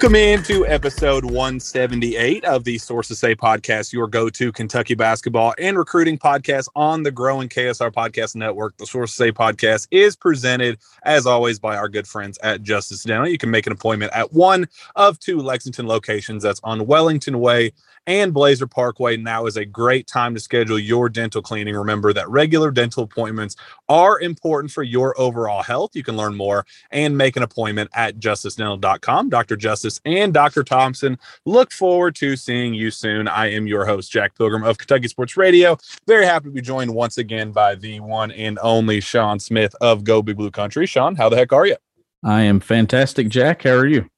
Welcome into episode 178 of the Sources Say podcast, your go to Kentucky basketball and recruiting podcast on the growing KSR Podcast Network. The Sources Say podcast is presented, as always, by our good friends at Justice Dental. You can make an appointment at one of two Lexington locations that's on Wellington Way and Blazer Parkway. Now is a great time to schedule your dental cleaning. Remember that regular dental appointments are important for your overall health. You can learn more and make an appointment at justicedental.com. Dr. Justice and Dr. Thompson look forward to seeing you soon. I am your host, Jack Pilgrim of Kentucky Sports Radio. Very happy to be joined once again by the one and only Shawn Smith of Go Big Blue Country. Shawn, how the heck are you? I am fantastic, Jack. How are you?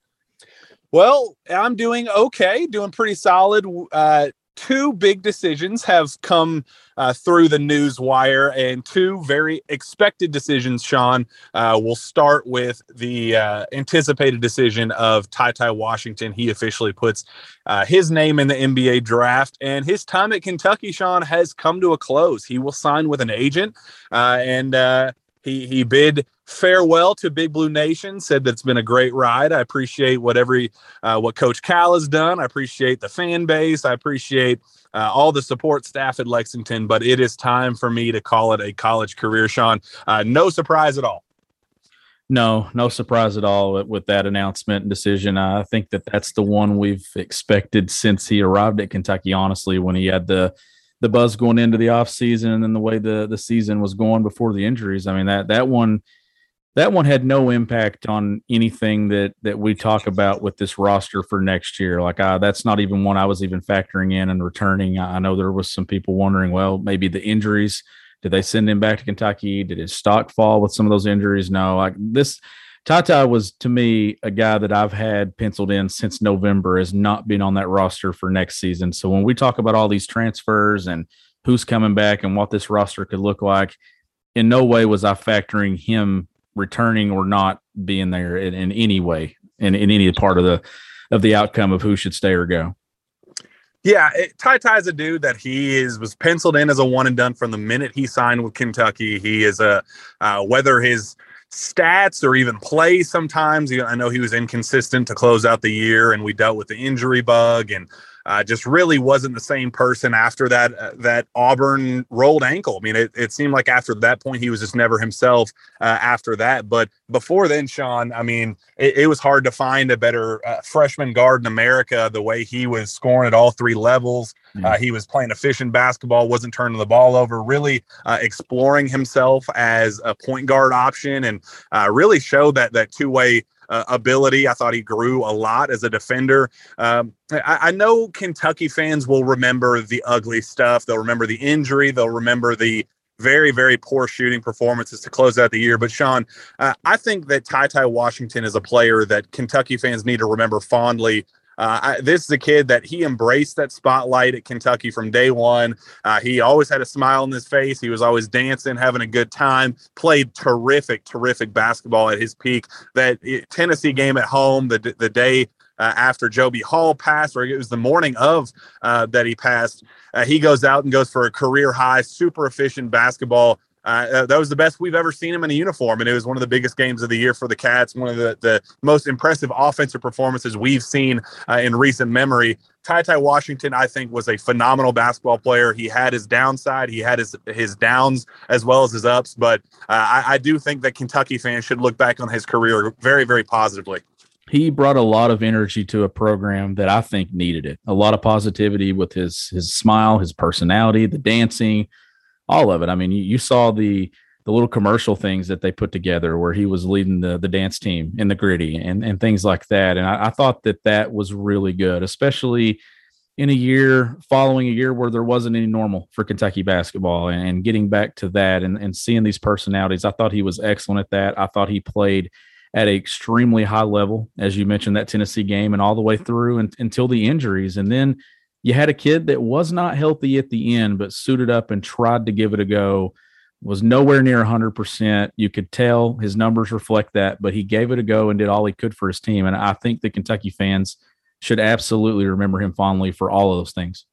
Well, I'm doing okay, doing pretty solid. Uh, two big decisions have come uh, through the news wire, and two very expected decisions. Shawn, uh, we'll start with the uh, anticipated decision of TyTy Washington. He officially puts uh, his name in the NBA draft, and his time at Kentucky, Shawn, has come to a close. He will sign with an agent, uh, and uh, he he bid farewell to Big Blue Nation. Said that it's been a great ride. I appreciate what every uh, what Coach Cal has done. I appreciate the fan base. I appreciate uh, all the support staff at Lexington. But it is time for me to call it a college career, Shawn. Uh, no surprise at all. No, no surprise at all with, with that announcement and decision. I think that that's the one we've expected since he arrived at Kentucky. Honestly, when he had the the buzz going into the offseason and then the way the the season was going before the injuries. I mean that that one that one had no impact on anything that that we talk about with this roster for next year. Like uh, that's not even one I was even factoring in and returning. I know there was some people wondering, well, maybe the injuries. Did they send him back to Kentucky? Did his stock fall with some of those injuries? No. Like this, TyTy was to me a guy that I've had penciled in since November as not being on that roster for next season. So when we talk about all these transfers and who's coming back and what this roster could look like, in no way was I factoring him returning or not being there in, in any way in, in any part of the of the outcome of who should stay or go. Yeah, it, Ty a dude that he is was penciled in as a one and done from the minute he signed with Kentucky. He is a uh, whether his stats or even play sometimes. I know he was inconsistent to close out the year, and we dealt with the injury bug and uh, just really wasn't the same person after that uh, that Auburn rolled ankle. I mean, it, it seemed like after that point he was just never himself uh, after that. But before then, Shawn, I mean, it, it was hard to find a better uh, freshman guard in America. The way he was scoring at all three levels, uh, he was playing efficient basketball, wasn't turning the ball over, really uh, exploring himself as a point guard option, and uh, really showed that that two way uh, ability. I thought he grew a lot as a defender. Um, I, I know Kentucky fans will remember the ugly stuff. They'll remember the injury. They'll remember the very, very poor shooting performances to close out the year. But Shawn, uh, I think that TyTy Washington is a player that Kentucky fans need to remember fondly uh, I, this is a kid that he embraced that spotlight at Kentucky from day one. Uh, he always had a smile on his face. He was always dancing, having a good time. Played terrific, terrific basketball at his peak. That it, Tennessee game at home, the the day uh, after Joe B. Hall passed, or it was the morning of uh, that he passed. Uh, he goes out and goes for a career high, super efficient basketball. Uh, that was the best we've ever seen him in a uniform, and it was one of the biggest games of the year for the Cats. One of the, the most impressive offensive performances we've seen uh, in recent memory. TyTy Washington, I think, was a phenomenal basketball player. He had his downside, he had his his downs as well as his ups. But uh, I, I do think that Kentucky fans should look back on his career very, very positively. he brought a lot of energy to a program that I think needed it. A lot of positivity with his his smile, his personality, the dancing, all of it. I mean, you, you saw the the little commercial things that they put together where he was leading the the dance team in the gritty and and things like that. And I, I thought that that was really good, especially in a year following a year where there wasn't any normal for Kentucky basketball and, and getting back to that and, and seeing these personalities. I thought he was excellent at that. I thought he played at an extremely high level, as you mentioned, that Tennessee game and all the way through and, until the injuries. And then you had a kid that was not healthy at the end, but suited up and tried to give it a go was nowhere near 100%. You could tell his numbers reflect that, but he gave it a go and did all he could for his team. And I think the Kentucky fans should absolutely remember him fondly for all of those things.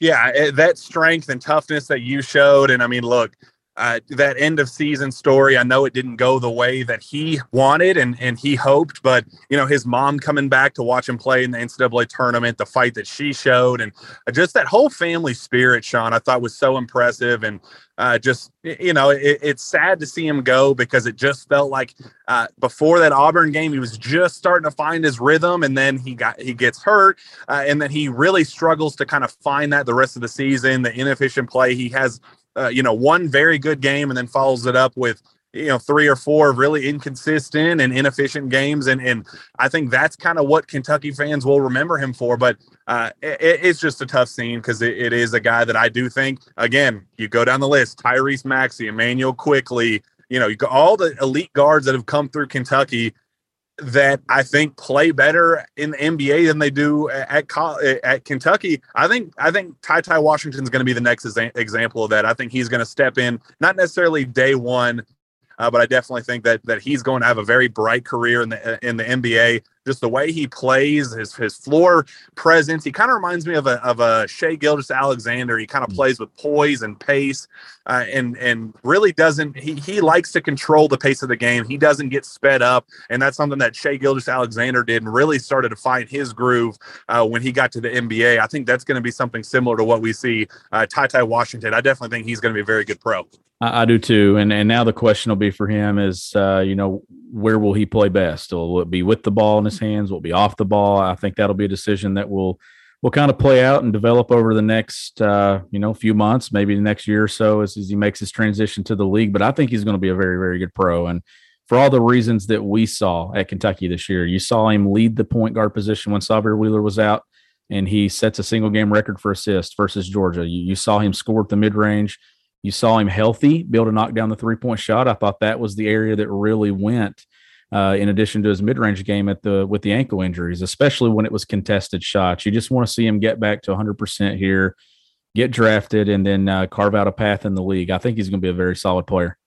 Yeah, eh, that strength and toughness that you showed. And I mean, look, uh, that end of season story. I know it didn't go the way that he wanted and and he hoped, but you know his mom coming back to watch him play in the NCAA tournament, the fight that she showed, and just that whole family spirit, Shawn, I thought was so impressive. And uh, just you know, it, it's sad to see him go because it just felt like uh, before that Auburn game, he was just starting to find his rhythm, and then he got he gets hurt, uh, and then he really struggles to kind of find that the rest of the season. The inefficient play he has uh, you know, one very good game and then follows it up with you know three or four really inconsistent and inefficient games. And and i think that's kind of what kentucky fans will remember him for. But uh, it, it's just a tough scene because it, it is a guy that i do think again you go down the list tyrese maxey immanuel quickley you know you all the elite guards that have come through kentucky that I think play better in the NBA than they do at at Kentucky. I think I think TyTy Washington is going to be the next example of that. I think he's going to step in, not necessarily day one, uh, but I definitely think that that he's going to have a very bright career in the in the NBA just the way he plays, his his floor presence. He kind of reminds me of a of a Shai Gilgeous-Alexander. He kind of mm. plays with poise and pace, uh, and and really doesn't. He he likes to control the pace of the game. He doesn't get sped up, and that's something that Shai Gilgeous-Alexander did, and really started to find his groove uh, when he got to the NBA. I think that's going to be something similar to what we see uh, TyTy Washington. I definitely think he's going to be a very good pro. I, I, do too, and and now the question will be for him is, uh, you know, where will he play best? Will it be with the ball in his hands? Will it be off the ball? I think that'll be a decision that will will kind of play out and develop over the next uh, you know few months, maybe the next year or so as, as he makes his transition to the league. But I think he's going to be a very very good pro, and for all the reasons that we saw at Kentucky this year, you saw him lead the point guard position when Sahvir Wheeler was out, and he sets a single game record for assists versus Georgia. You, you saw him score at the mid range. You saw him healthy, be able to knock down the three point shot. I thought that was the area that really went uh, in addition to his mid-range game at the with the ankle injuries, especially when it was contested shots. You just want to see him get back to 100% here, get drafted, and then uh, carve out a path in the league. I think he's going to be a very solid player.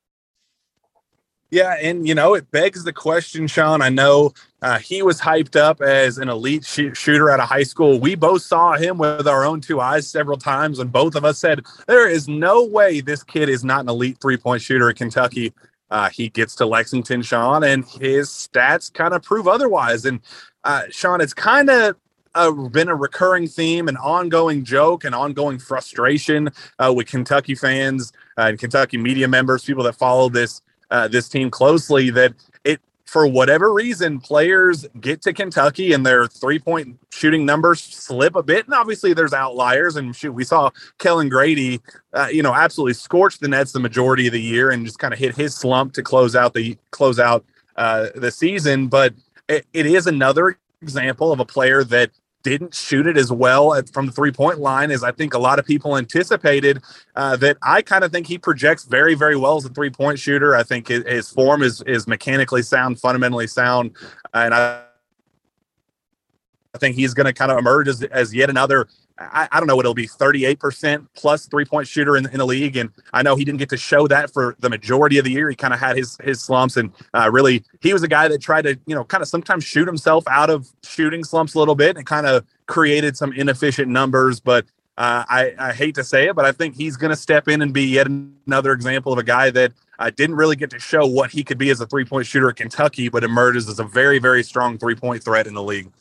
Yeah, and you know it begs the question, Shawn. I know uh, he was hyped up as an elite sh- shooter out of high school. We both saw him with our own two eyes several times, and both of us said there is no way this kid is not an elite three point shooter at Kentucky. Uh, he gets to Lexington, Shawn, and his stats kind of prove otherwise. And uh, Shawn, it's kind of uh, been a recurring theme, an ongoing joke, an ongoing frustration uh, with Kentucky fans uh, and Kentucky media members, people that follow this uh, this team closely. That it for whatever reason, players get to Kentucky and their three point shooting numbers slip a bit. And obviously, there's outliers. And shoot, we saw Kellan Grady, uh, you know, absolutely scorch the Nets the majority of the year and just kind of hit his slump to close out the close out uh, the season. But it, it is another example of a player that didn't shoot it as well at, from the three point line as I think a lot of people anticipated. Uh, that I kind of think he projects very, very well as a three point shooter. I think his, his, form is is mechanically sound, fundamentally sound, and I. I think he's going to kind of emerge as, as yet another I, I, don't know what it'll be 38% plus three point shooter in, in the league. And I know he didn't get to show that for the majority of the year. He kind of had his, his slumps and uh, really he was a guy that tried to, you know, kind of sometimes shoot himself out of shooting slumps a little bit and kind of created some inefficient numbers. But uh, I, I, hate to say it, but I think he's going to step in and be yet another example of a guy that uh, didn't really get to show what he could be as a three point shooter at Kentucky, but emerges as a very, very strong three point threat in the league.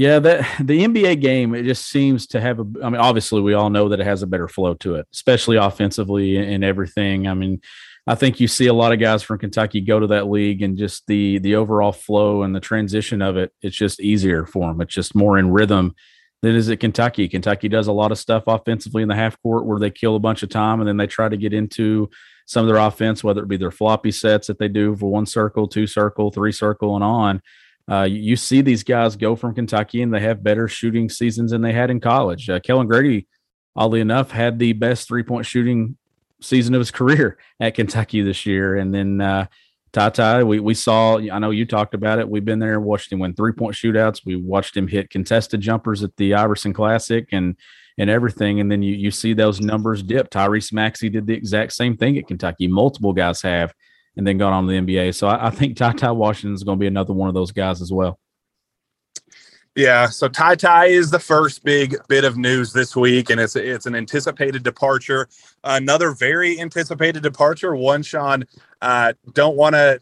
Yeah, that the NBA game it just seems to have a. I mean, obviously we all know that it has a better flow to it, especially offensively and everything. I mean, I think you see a lot of guys from Kentucky go to that league and just the the overall flow and the transition of it. It's just easier for them. It's just more in rhythm than is it Kentucky. Kentucky does a lot of stuff offensively in the half court where they kill a bunch of time and then they try to get into some of their offense, whether it be their floppy sets that they do for one circle, two circle, three circle, and on. Uh, you see these guys go from Kentucky and they have better shooting seasons than they had in college. Uh, Kellan Grady, oddly enough, had the best three point shooting season of his career at Kentucky this year. And then uh, TyTy, we, we saw, I know you talked about it. We've been there watched him win three point shootouts. We watched him hit contested jumpers at the Iverson Classic and and everything. And then you, you see those numbers dip. Tyrese Maxey did the exact same thing at Kentucky. Multiple guys have and then got on to the NBA. So I, I think TyTy Washington is going to be another one of those guys as well. Yeah, so TyTy is the first big bit of news this week, and it's it's an anticipated departure. Another very anticipated departure. One, Shawn, uh, don't want to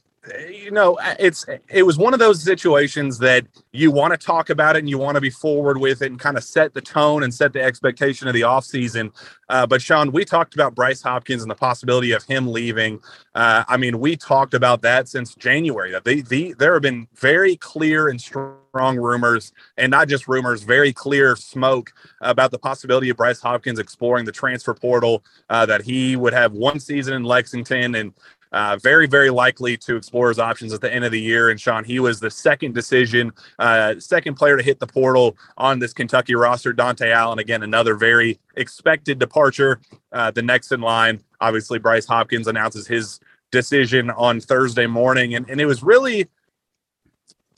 you know, it's it was one of those situations that you want to talk about it and you want to be forward with it and kind of set the tone and set the expectation of the offseason. Uh, but Shawn, we talked about Bryce Hopkins and the possibility of him leaving. Uh, I mean, we talked about that since January. That the, the there have been very clear and strong rumors, and not just rumors, very clear smoke about the possibility of Bryce Hopkins exploring the transfer portal. Uh, that he would have one season in Lexington and uh, very, very likely to explore his options at the end of the year. And Shawn, he was the second decision, uh, second player to hit the portal on this Kentucky roster. Dontaie Allen, again, another very expected departure. Uh, the next in line, obviously, Bryce Hopkins announces his decision on Thursday morning. And, and it was really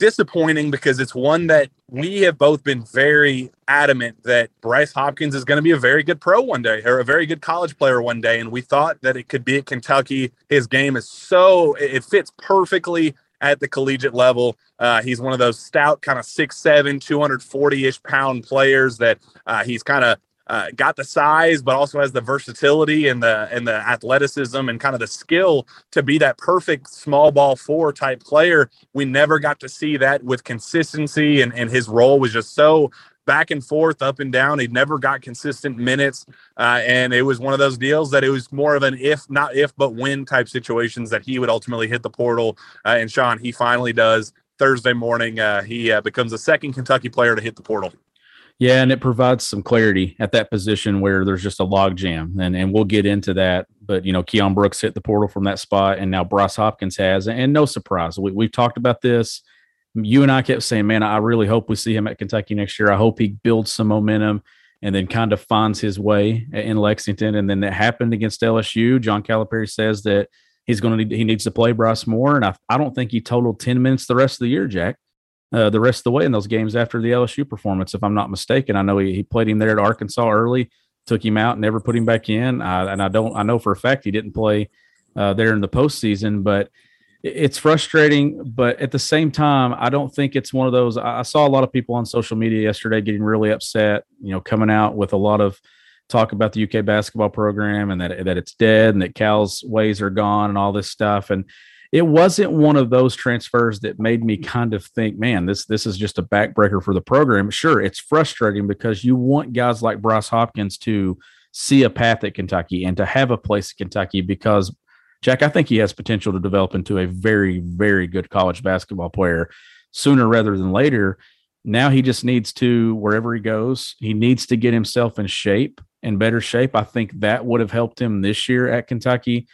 disappointing because it's one that we have both been very adamant that Bryce Hopkins is going to be a very good pro one day or a very good college player one day. And we thought that it could be at Kentucky. His game is so, it fits perfectly at the collegiate level. Uh, he's one of those stout, kind of 6'7, 240 ish pound players that uh, he's kind of uh, got the size, but also has the versatility and the and the athleticism and kind of the skill to be that perfect small ball four type player. We never got to see that with consistency, and, and his role was just so back and forth, up and down. He never got consistent minutes, uh, and it was one of those deals that it was more of an if, not if, but when type situations that he would ultimately hit the portal. Uh, and Shawn, he finally does Thursday morning. Uh, he uh, becomes the second Kentucky player to hit the portal. Yeah, and it provides some clarity at that position where there's just a log jam, and and we'll get into that. But you know, Keon Brooks hit the portal from that spot, and now Bryce Hopkins has, and no surprise, we, we've talked about this. You and I kept saying, man, I really hope we see him at Kentucky next year. I hope he builds some momentum and then kind of finds his way in Lexington. And then that happened against LSU. John Calipari says that he's going to need, he needs to play Bryce more, and I, I don't think he totaled ten minutes the rest of the year, Jack uh, the rest of the way in those games after the LSU performance, if I'm not mistaken. I know he, he played him there at Arkansas early, took him out, never put him back in. Uh, and I don't, I know for a fact he didn't play uh, there in the postseason, but it's frustrating. But at the same time, I don't think it's one of those. I saw a lot of people on social media yesterday getting really upset, you know, coming out with a lot of talk about the UK basketball program and that that it's dead and that Cal's ways are gone and all this stuff. And it wasn't one of those transfers that made me kind of think, man, this this is just a backbreaker for the program. Sure, it's frustrating because you want guys like Bryce Hopkins to see a path at Kentucky and to have a place at Kentucky because Jack, I think he has potential to develop into a very, very good college basketball player sooner rather than later. Now he just needs to, wherever he goes, he needs to get himself in shape, in better shape. I think that would have helped him this year at Kentucky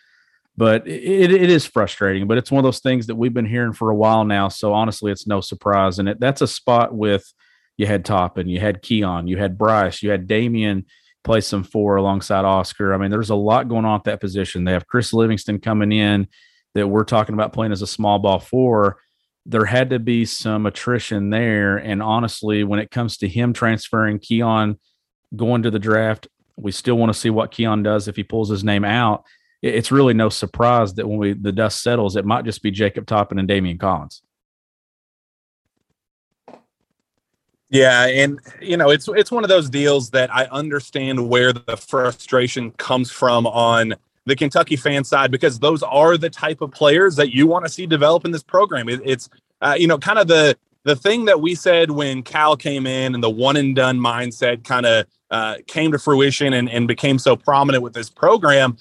but it, it is frustrating but it's one of those things that we've been hearing for a while now. So honestly it's no surprise. And it, that's a spot with you had Toppin you had Keon, you had Bryce you had Daimion play some four alongside Oscar. I mean there's a lot going on at that position. They have Chris Livingston coming in that we're talking about playing as a small ball four. There had to be some attrition there. And honestly when it comes to him transferring Keon going to the draft we still want to see what Keon does if he pulls his name out it's really no surprise that when we the dust settles, it might just be Jacob Toppin and Daimion Collins. Yeah, and you know, it's it's one of those deals that I understand where the frustration comes from on the Kentucky fan side because those are the type of players that you want to see develop in this program. It, it's uh, you know, kind of the the thing that we said when Cal came in and the one and done mindset kind of uh, came to fruition and, and became so prominent with this program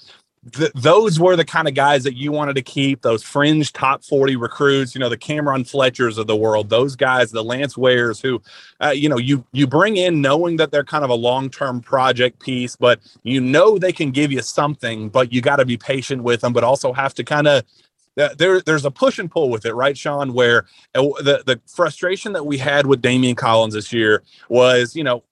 th- those were the kind of guys that you wanted to keep those fringe top 40 recruits you know the cameron fletchers of the world those guys the lance wares who uh, you know you you bring in knowing that they're kind of a long-term project piece but you know they can give you something but you got to be patient with them but also have to kind of there, there's a push and pull with it, right, Shawn? Where uh, the the frustration that we had with Daimion Collins this year was, you know,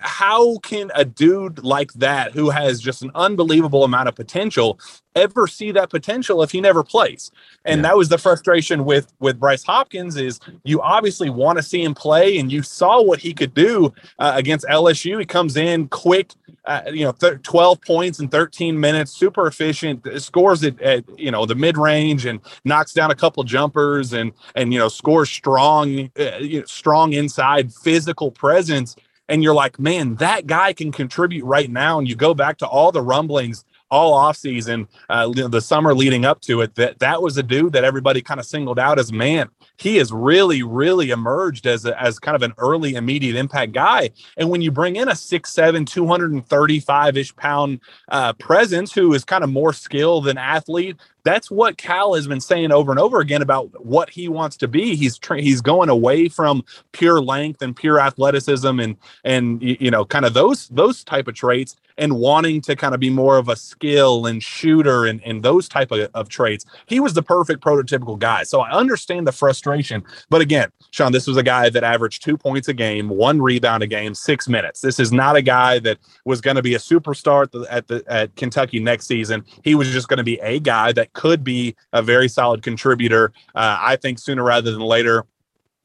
how can a dude like that who has just an unbelievable amount of potential ever see that potential if he never plays? And yeah. that was the frustration with with bryce hopkins is you obviously want to see him play and you saw what he could do uh, against lsu he comes in quick uh, you know th- 12 points in 13 minutes super efficient scores at, at you know the mid-range and knocks down a couple jumpers and and you know scores strong uh, you know, strong inside physical presence and you're like, man, that guy can contribute right now. And you go back to all the rumblings all offseason, uh, the summer leading up to it, that that was a dude that everybody kind of singled out as man. He has really, really emerged as a, as kind of an early immediate impact guy. And when you bring in a 6'7", 235 ish pound uh, presence who is kind of more skilled than athlete, that's what Cal has been saying over and over again about what he wants to be. He's tra- he's going away from pure length and pure athleticism and and you know kind of those those type of traits and wanting to kind of be more of a skill and shooter and, and those type of, of traits. He was the perfect prototypical guy. So I understand the frustration. But again, Shawn, this was a guy that averaged two points a game, one rebound a game, six minutes. This is not a guy that was going to be a superstar at the, at, the, at Kentucky next season. He was just going to be a guy that could be a very solid contributor. Uh, I think sooner rather than later.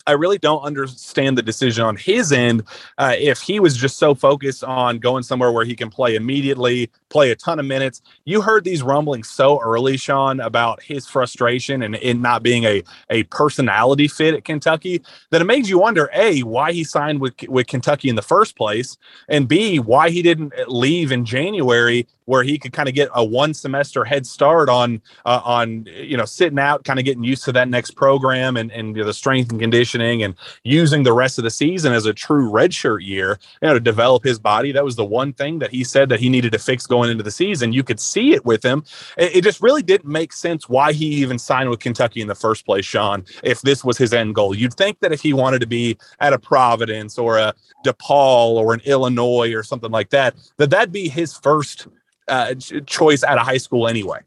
I really don't understand the decision on his end. Uh, if he was just so focused on going somewhere where he can play immediately, play a ton of minutes, you heard these rumblings so early, Shawn, about his frustration and it not being a a personality fit at Kentucky that it made you wonder: a, why he signed with with Kentucky in the first place, and b, why he didn't leave in January where he could kind of get a one semester head start on uh, on you know sitting out, kind of getting used to that next program and and you know, the strength and and using the rest of the season as a true redshirt year, you know, to develop his body. That was the one thing that he said that he needed to fix going into the season. You could see it with him. It, it just really didn't make sense why he even signed with Kentucky in the first place, Shawn. If this was his end goal, you'd think that if he wanted to be at a Providence or a DePaul or an Illinois or something like that, that that'd be his first uh, choice out of high school anyway.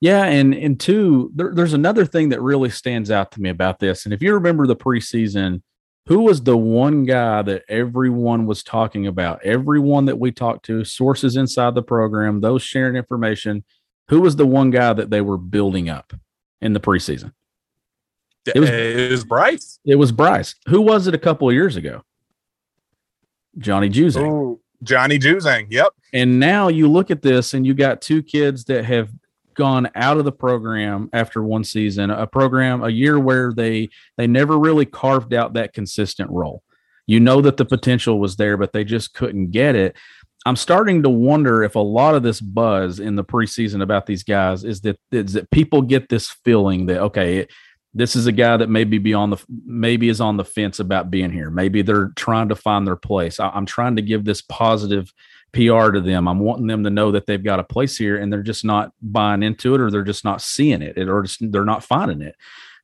Yeah, and and two, there, there's another thing that really stands out to me about this. And if you remember the preseason, who was the one guy that everyone was talking about? Everyone that we talked to, sources inside the program, those sharing information. Who was the one guy that they were building up in the preseason? It was, it was Bryce. It was Bryce. Who was it a couple of years ago? Johnny Juzang. Johnny Juzang. Yep. And now you look at this and you got two kids that have gone out of the program after one season, a program, a year where they they never really carved out that consistent role. You know that the potential was there, but they just couldn't get it. I'm starting to wonder if a lot of this buzz in the preseason about these guys is that is that people get this feeling that okay, this is a guy that maybe be on the maybe is on the fence about being here. Maybe they're trying to find their place. I, I'm trying to give this positive PR to them. I'm wanting them to know that they've got a place here, and they're just not buying into it, or they're just not seeing it, or just, they're not finding it.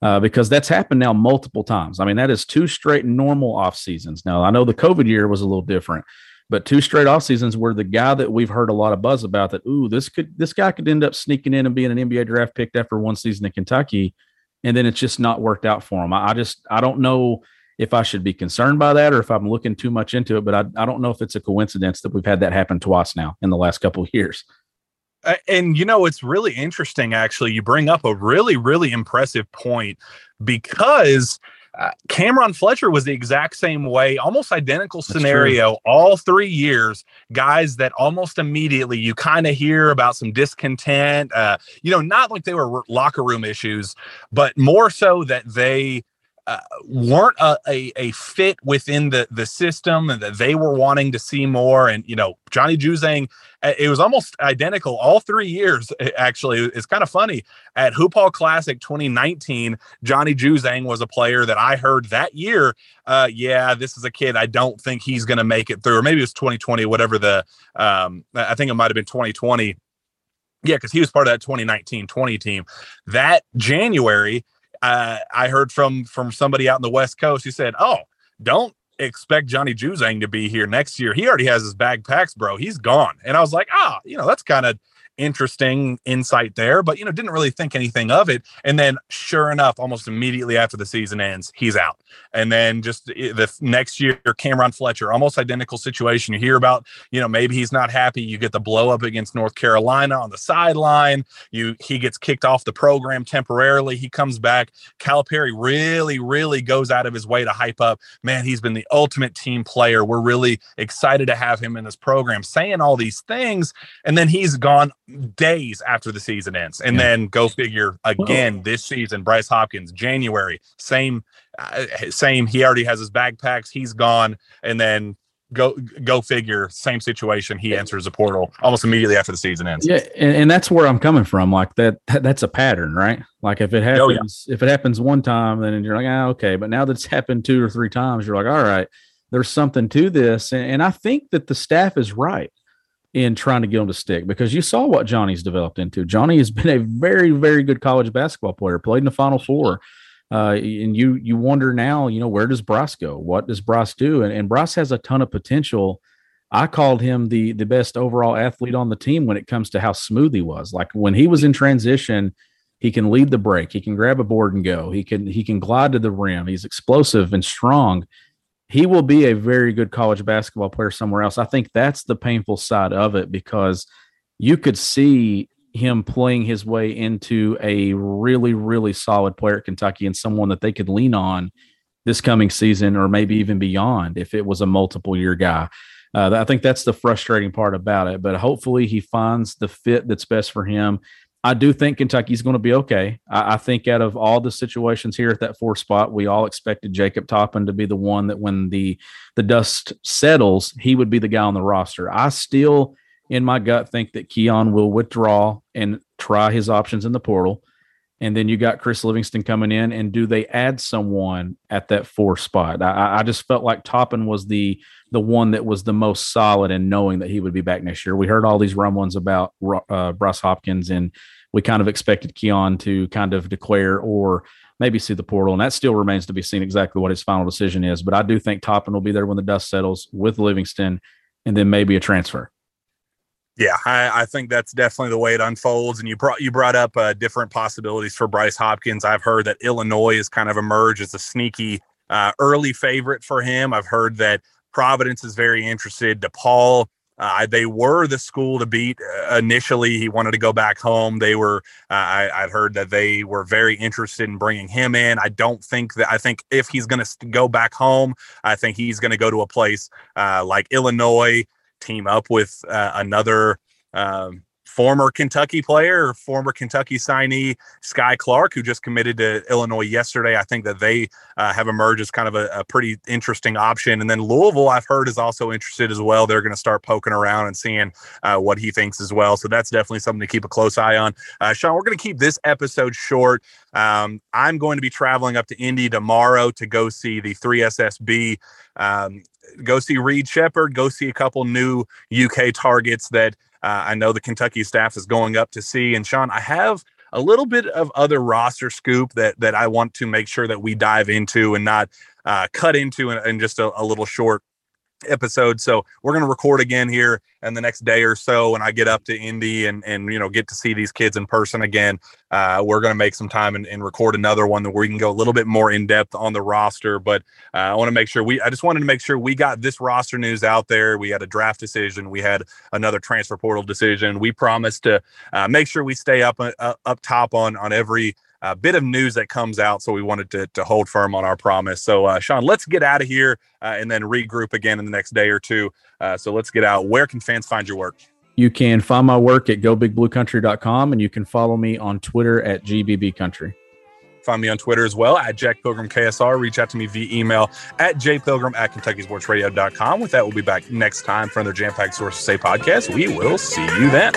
Uh, because that's happened now multiple times. I mean, that is two straight normal off seasons. Now, I know the COVID year was a little different, but two straight off seasons where the guy that we've heard a lot of buzz about that, ooh, this could this guy could end up sneaking in and being an NBA draft pick after one season in Kentucky, and then it's just not worked out for him. I, I just I don't know if I should be concerned by that or if I'm looking too much into it. But I, I don't know if it's a coincidence that we've had that happen twice now in the last couple of years. and you know, it's really interesting, actually. You bring up a really, really impressive point because uh, Cameron Fletcher was the exact same way, almost identical scenario all three years. Guys that almost immediately you kind of hear about some discontent, uh, you know, not like they were locker room issues, but more so that they uh, weren't a, a, a, fit within the the system and that they were wanting to see more. And you know johnny juzang uh, it was almost identical all three years actually. It's kind of funny. At hoop hall classic 2019 johnny juzang was a player that i heard that year uh, yeah this is a kid i don't think he's going to make it through. Or maybe it was 2020 whatever the um, i think it might have been 2020 Yeah, because he was part of that 2019 20 team. That January, uh, I heard from from somebody out in the West Coast who said, "Oh, don't expect Johnny Juzang to be here next year. He already has his bag packs, bro. He's gone." And I was like, "Ah, you know, that's kind of." Interesting insight there, but you know, didn't really think anything of it. And then, sure enough, almost immediately after the season ends, he's out. And then just eh, the next year, Cameron Fletcher, almost identical situation. You hear about, you know, maybe he's not happy. You get the blow up against North Carolina on the sideline. You he gets kicked off the program temporarily. He comes back. Calipari really, really goes out of his way to hype up. Man, he's been the ultimate team player. We're really excited to have him in this program, saying all these things, and then he's gone days after the season ends. And yeah. then go figure again this season, Bryce Hopkins, January, same, uh, same. He already has his backpacks. He's gone. And then go go figure same situation he enters the portal almost immediately after the season ends yeah and, and that's where i'm coming from like that, that, that's a pattern right like if it happens oh, yeah. if it happens one time then you're like ah, okay but now that it's happened two or three times you're like all right there's something to this and, and i think that the staff is right in trying to get him to stick because you saw what Johnny's developed into. Johnny has been a very, very good college basketball player, played in the Final Four. Uh, and you you wonder now, you know, where does Bryce go? What does Bryce do? And, and Bryce has a ton of potential. I called him the the best overall athlete on the team when it comes to how smooth he was. Like when he was in transition, he can lead the break, he can grab a board and go, he can he can glide to the rim, he's explosive and strong he will be a very good college basketball player somewhere else. I think that's the painful side of it because you could see him playing his way into a really, really solid player at Kentucky and someone that they could lean on this coming season or maybe even beyond if it was a multiple year guy. Uh, I think that's the frustrating part about it. But hopefully he finds the fit that's best for him. I do think Kentucky's going to be okay. I, I, think out of all the situations here at that four spot, we all expected Jacob Toppin to be the one that when the the dust settles, he would be the guy on the roster. I still, in my gut, think that Keon will withdraw and try his options in the portal. And then you got Chris Livingston coming in, and do they add someone at that four spot? I, I just felt like Toppin was the the one that was the most solid in knowing that he would be back next year. We heard all these rumblings about uh, Bryce Hopkins and we kind of expected Keon to kind of declare or maybe see the portal. And that still remains to be seen exactly what his final decision is. But I do think Toppin will be there when the dust settles with Livingston and then maybe a transfer. Yeah, I, I, think that's definitely the way it unfolds. And you brought you brought up uh, different possibilities for Bryce Hopkins. I've heard that Illinois has kind of emerged as a sneaky uh, early favorite for him. I've heard that Providence is very interested. DePaul uh, they were the school to beat uh, initially. He wanted to go back home. They were. Uh, I, would heard that they were very interested in bringing him in. I don't think that. I think if he's going to go back home, I think he's going to go to a place uh, like Illinois, team up with uh, another. Um, former Kentucky player, former Kentucky signee Skyy Clark, who just committed to Illinois yesterday. I think that they uh, have emerged as kind of a, a, pretty interesting option. And then Louisville, I've heard, is also interested as well. They're going to start poking around and seeing uh, what he thinks as well. So that's definitely something to keep a close eye on. Uh, Shawn, we're going to keep this episode short. Um, I'm going to be traveling up to Indy tomorrow to go see the 3SSB. Um, go see Reed Sheppard, go see a couple new UK targets that uh, I know the Kentucky staff is going up to see. And Shawn, I have a little bit of other roster scoop that that I want to make sure that we dive into and not uh, cut into in, in just a, a little short episode. So we're going to record again here in the next day or so when I get up to Indy and and you know get to see these kids in person again. Uh, we're going to make some time and, and, record another one that we can go a little bit more in depth on the roster. But uh, I want to make sure we. I just wanted to make sure we got this roster news out there. We had a draft decision. We had another transfer portal decision. We promised to uh, make sure we stay up uh, up top on on every a bit of news that comes out. So we wanted to, to hold firm on our promise. So, uh, Shawn, let's get out of here uh, and then regroup again in the next day or two. Uh, so let's get out. Where can fans find your work? You can find my work at gobigbluecountry.com and you can follow me on Twitter at gbbcountry. Find me on Twitter as well at Jack Pilgrim KSR. Reach out to me via email at jpilgrim at KentuckySportsRadio.com. With that, we'll be back next time for another Jam Packed Sources Say podcast. We will see you then.